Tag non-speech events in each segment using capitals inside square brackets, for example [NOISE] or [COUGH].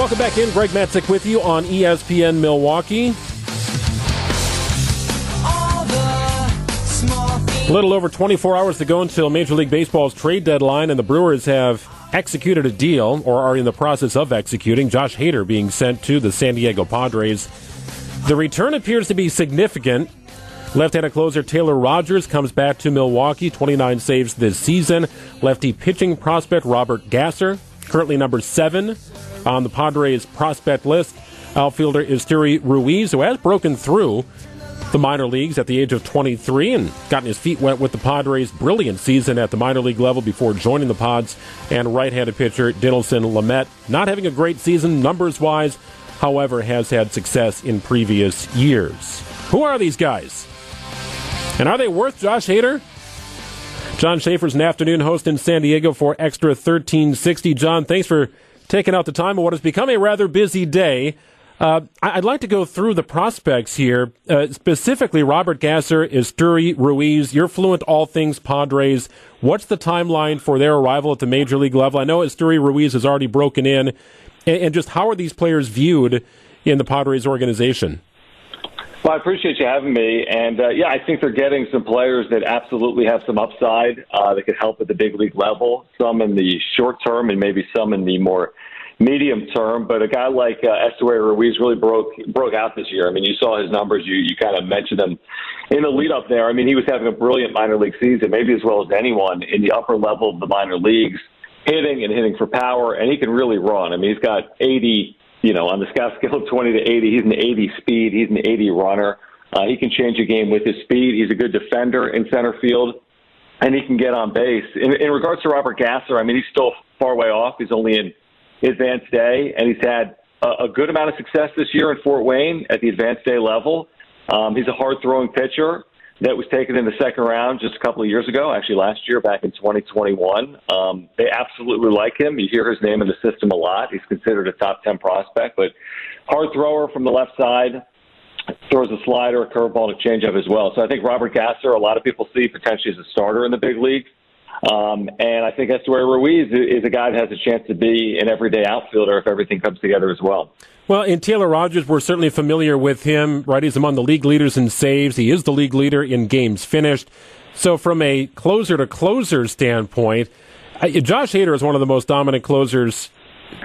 Welcome back in. Greg Matzek with you on ESPN Milwaukee. A little over 24 hours to go until Major League Baseball's trade deadline, and the Brewers have executed a deal, or are in the process of executing. Josh Hader being sent to the San Diego Padres. The return appears to be significant. Left-handed closer Taylor Rogers comes back to Milwaukee, 29 saves this season. Lefty pitching prospect Robert Gasser, currently number seven on the Padres prospect list. Outfielder Esteury Ruiz, who has broken through the minor leagues at the age of 23 and gotten his feet wet with the Padres' brilliant season at the minor league level before joining the Pods. And right-handed pitcher Dinelson Lamet, not having a great season numbers-wise, however, has had success in previous years. Who are these guys? And are they worth Josh Hader? Jon Schaeffer's an afternoon host in San Diego for Xtra 1360. John, thanks for taking out the time on what has become a rather busy day. Uh, I'd like to go through the prospects here, uh, specifically Robert Gasser, Esteury Ruiz. You're fluent all things Padres. What's the timeline for their arrival at the major league level? I know Esteury Ruiz has already broken in, and, and just how are these players viewed in the Padres organization? Well, I appreciate you having me, and uh, yeah, I think they're getting some players that absolutely have some upside uh, that could help at the big league level. Some in the short term, and maybe some in the more medium term, but a guy like uh, Esteury Ruiz really broke broke out this year. I mean, you saw his numbers. You you kind of mentioned them in the lead up there. I mean, he was having a brilliant minor league season, maybe as well as anyone in the upper level of the minor leagues, hitting and hitting for power, and he can really run. I mean, he's got 80, you know, on the scout scale of 20 to 80. He's an 80 speed. He's an 80 runner. Uh, he can change a game with his speed. He's a good defender in center field, and he can get on base. In, in regards to Robert Gasser, I mean, he's still far way off. He's only in advanced A, and he's had a, a good amount of success this year in Fort Wayne at the advanced A level. Um, he's a hard throwing pitcher that was taken in the second round just a couple of years ago, actually last year, back in 2021. Um, they absolutely like him. You hear his name in the system a lot. He's considered a top 10 prospect, but hard thrower from the left side, throws a slider, a curveball, and a changeup as well. So I think Robert Gasser, a lot of people see potentially as a starter in the big league. Um, and I think Esteury Ruiz is a guy that has a chance to be an everyday outfielder if everything comes together as well. Well, in Taylor Rogers, we're certainly familiar with him, right? He's among the league leaders in saves. He is the league leader in games finished. So, from a closer to closer standpoint, Josh Hader is one of the most dominant closers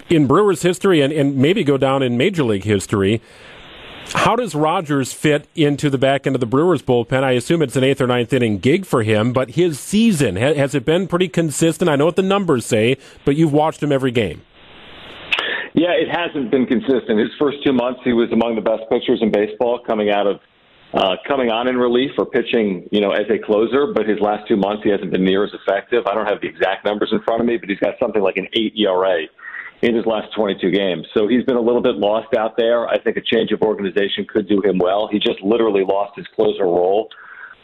in Brewers history and, and maybe go down in Major League history. How does Rogers fit into the back end of the Brewers bullpen? I assume it's an eighth or ninth inning gig for him, but his season, has it been pretty consistent? I know what the numbers say, but you've watched him every game. Yeah, it hasn't been consistent. His first two months, he was among the best pitchers in baseball coming out of uh, coming on in relief or pitching, you know, as a closer. But his last two months, he hasn't been near as effective. I don't have the exact numbers in front of me, but he's got something like an eight ERA in his last 22 games. So he's been a little bit lost out there. I think a change of organization could do him well. He just literally lost his closer role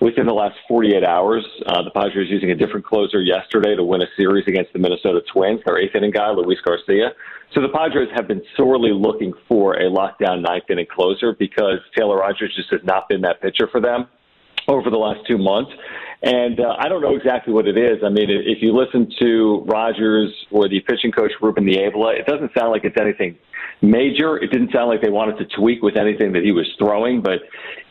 within the last 48 hours. Uh, the Padres using a different closer yesterday to win a series against the Minnesota Twins. Their eighth inning guy, Luis Garcia. So the Padres have been sorely looking for a lockdown ninth inning closer because Taylor Rogers just has not been that pitcher for them over the last two months. And uh, I don't know exactly what it is. I mean, if you listen to Rogers or the pitching coach Ruben Niebla, it doesn't sound like it's anything major. It didn't sound like they wanted to tweak with anything that he was throwing, but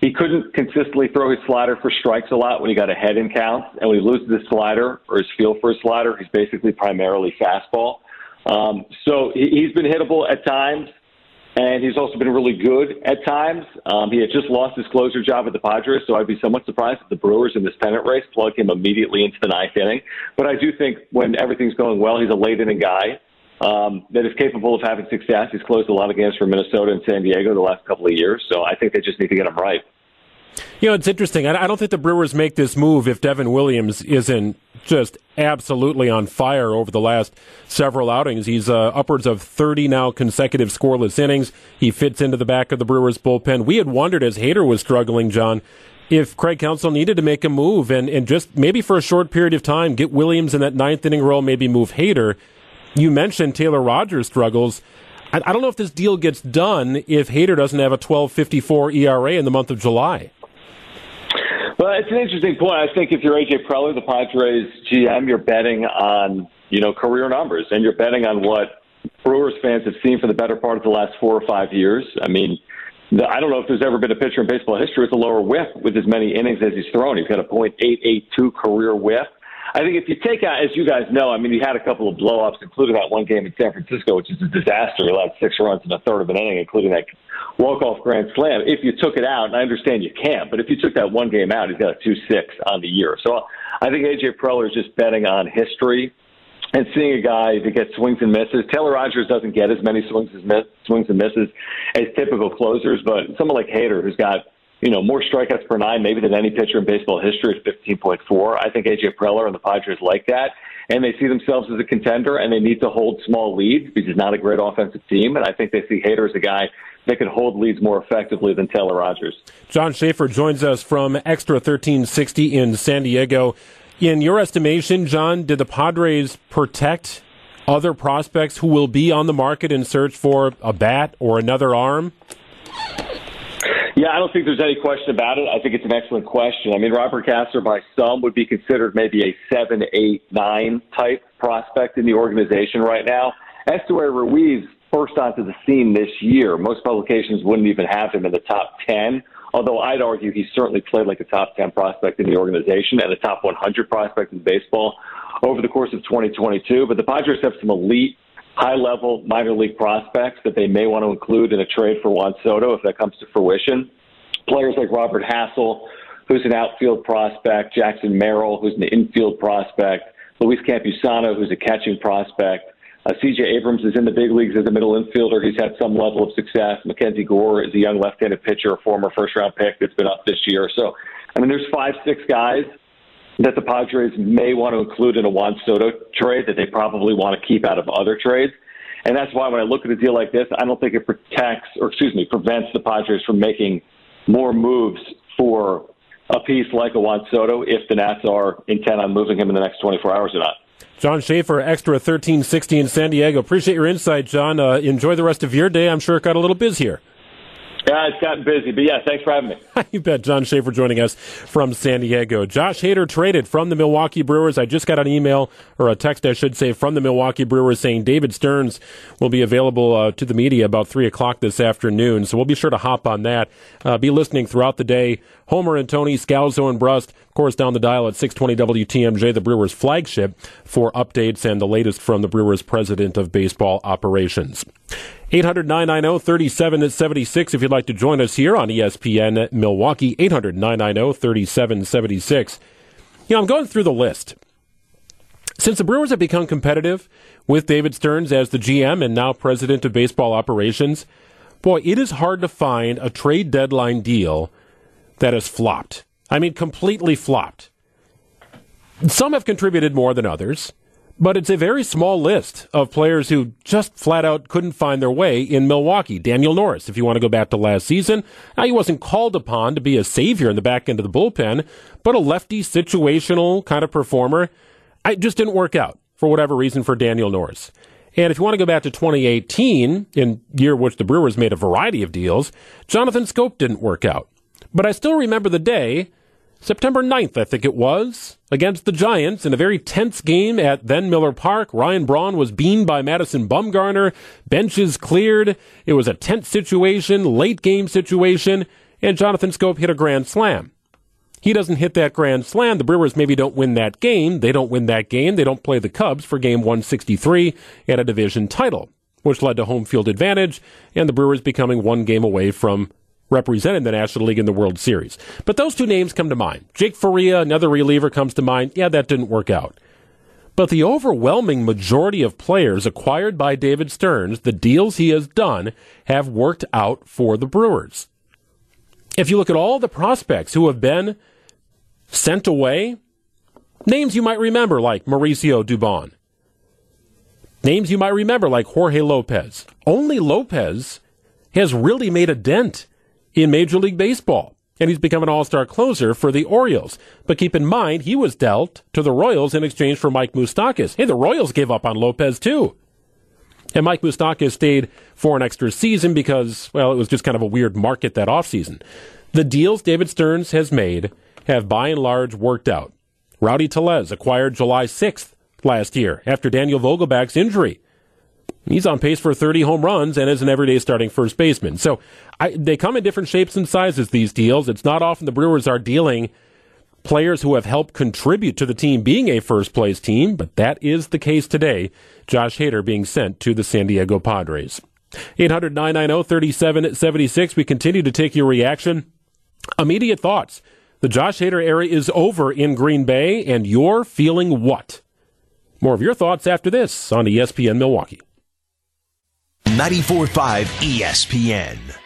he couldn't consistently throw his slider for strikes a lot when he got ahead in counts. And when he loses his slider or his feel for his slider, he's basically primarily fastball. Um, so he's been hittable at times and he's also been really good at times. Um, he had just lost his closer job at the Padres, so I'd be somewhat surprised if the Brewers in this pennant race plug him immediately into the ninth inning. But I do think when everything's going well, he's a late inning guy um, that is capable of having success. He's closed a lot of games for Minnesota and San Diego the last couple of years, so I think they just need to get him right. You know, it's interesting. I don't think the Brewers make this move if Devin Williams isn't just absolutely on fire over the last several outings. He's uh, upwards of 30 now consecutive scoreless innings. He fits into the back of the Brewers bullpen. We had wondered as Hader was struggling, Jon, if Craig Counsell needed to make a move and, and just maybe for a short period of time get Williams in that ninth inning role, maybe move Hader. You mentioned Taylor Rogers' struggles. I, I don't know if this deal gets done if Hader doesn't have a 12.54 ERA in the month of July. Well, it's an interesting point. I think if you're AJ Preller, the Padres GM, you're betting on you know career numbers, and you're betting on what Brewers fans have seen for the better part of the last four or five years. I mean, the, I don't know if there's ever been a pitcher in baseball history with a lower WHIP with as many innings as he's thrown. He's got a .882 career WHIP. I think if you take out, as you guys know, I mean, he had a couple of blowups, including that one game in San Francisco, which is a disaster. He allowed six runs in a third of an inning, including that walk-off grand slam. If you took it out, and I understand you can't, but if you took that one game out, he's got a two-six on the year. So I think AJ Preller is just betting on history and seeing a guy that gets swings and misses. Taylor Rogers doesn't get as many swings as miss, swings and misses as typical closers, but someone like Hader, who's got you know more strikeouts per nine maybe than any pitcher in baseball history at 15.4. I think AJ Preller and the Padres like that, and they see themselves as a contender, and they need to hold small leads because not a great offensive team, and I think they see Hader as a guy that could hold leads more effectively than Taylor Rogers. Jon Schaeffer joins us from Xtra 1360 in San Diego. In your estimation, John, did the Padres protect other prospects who will be on the market in search for a bat or another arm? Yeah, I don't think there's any question about it. I think it's an excellent question. I mean, Robert Gasser, by some, would be considered maybe a seven, eight, nine type prospect in the organization right now. Esteury Ruiz first onto the scene this year. Most publications wouldn't even have him in the top 10 although I'd argue he certainly played like a top 10 prospect in the organization and a top 100 prospect in baseball over the course of 2022. But the Padres have some elite, high level minor league prospects that they may want to include in a trade for Juan Soto if that comes to fruition. Players like Robert Hassell, who's an outfield prospect, Jackson Merrill, who's an infield prospect, Luis Campusano, who's a catching prospect. Uh, CJ Abrams is in the big leagues as a middle infielder. He's had some level of success. Mackenzie Gore is a young left-handed pitcher, a former first-round pick that's been up this year. So, I mean, there's five, six guys that the Padres may want to include in a Juan Soto trade that they probably want to keep out of other trades. And that's why when I look at a deal like this, I don't think it protects, or excuse me, prevents the Padres from making more moves for a piece like a Juan Soto if the Nats are intent on moving him in the next 24 hours or not. Jon Schaeffer, Xtra 1360 in San Diego. Appreciate your insight, John. Uh, enjoy the rest of your day. I'm sure it got a little busier. Yeah, it's gotten busy, but yeah, thanks for having me. [LAUGHS] you bet. Jon Schaeffer joining us from San Diego. Josh Hader traded from the Milwaukee Brewers. I just got an email, or a text, I should say, from the Milwaukee Brewers saying David Stearns will be available uh, to the media about 3 o'clock this afternoon. So we'll be sure to hop on that. Uh, be listening throughout the day. Homer and Tony, Scalzo and Brust, of course, down the dial at 620 WTMJ, the Brewers flagship, for updates and the latest from the Brewers president of baseball operations. 800 990 3776 if you'd like to join us here on ESPN Milwaukee. 800 990 3776. You know, I'm going through the list. Since the Brewers have become competitive with David Stearns as the GM and now president of baseball operations, boy, it is hard to find a trade deadline deal that has flopped. I mean, completely flopped. Some have contributed more than others. But it's a very small list of players who just flat out couldn't find their way in Milwaukee. Daniel Norris, if you want to go back to last season, now he wasn't called upon to be a savior in the back end of the bullpen, but a lefty situational kind of performer. I just didn't work out for whatever reason for Daniel Norris. And if you want to go back to 2018, in year which the Brewers made a variety of deals, Jonathan Schoop didn't work out. But I still remember the day September 9th, I think it was, against the Giants in a very tense game at then Miller Park. Ryan Braun was beamed by Madison Bumgarner. Benches cleared. It was a tense situation, late game situation, and Jonathan Schoop hit a grand slam. He doesn't hit that grand slam. The Brewers maybe don't win that game. They don't win that game. They don't play the Cubs for game 163 and a division title, which led to home field advantage and the Brewers becoming one game away from represented the National League in the World Series. But those two names come to mind. Jake Faria, another reliever, comes to mind. Yeah, that didn't work out. But the overwhelming majority of players acquired by David Stearns, the deals he has done, have worked out for the Brewers. If you look at all the prospects who have been sent away, names you might remember like Mauricio Dubon, names you might remember like Jorge Lopez. Only Lopez has really made a dent in Major League Baseball. And he's become an all star closer for the Orioles. But keep in mind, he was dealt to the Royals in exchange for Mike Moustakas. Hey, the Royals gave up on Lopez too. And Mike Moustakas stayed for an extra season because, well, it was just kind of a weird market that offseason. The deals David Stearns has made have by and large worked out. Rowdy Tellez acquired July 6th last year after Daniel Vogelbach's injury. He's on pace for 30 home runs and is an everyday starting first baseman. So I, they come in different shapes and sizes, these deals. It's not often the Brewers are dealing players who have helped contribute to the team being a first place team, but that is the case today. Josh Hader being sent to the San Diego Padres. 800 990 3776. We continue to take your reaction. Immediate thoughts. The Josh Hader era is over in Green Bay, and you're feeling what? More of your thoughts after this on ESPN Milwaukee. 94.5 ESPN.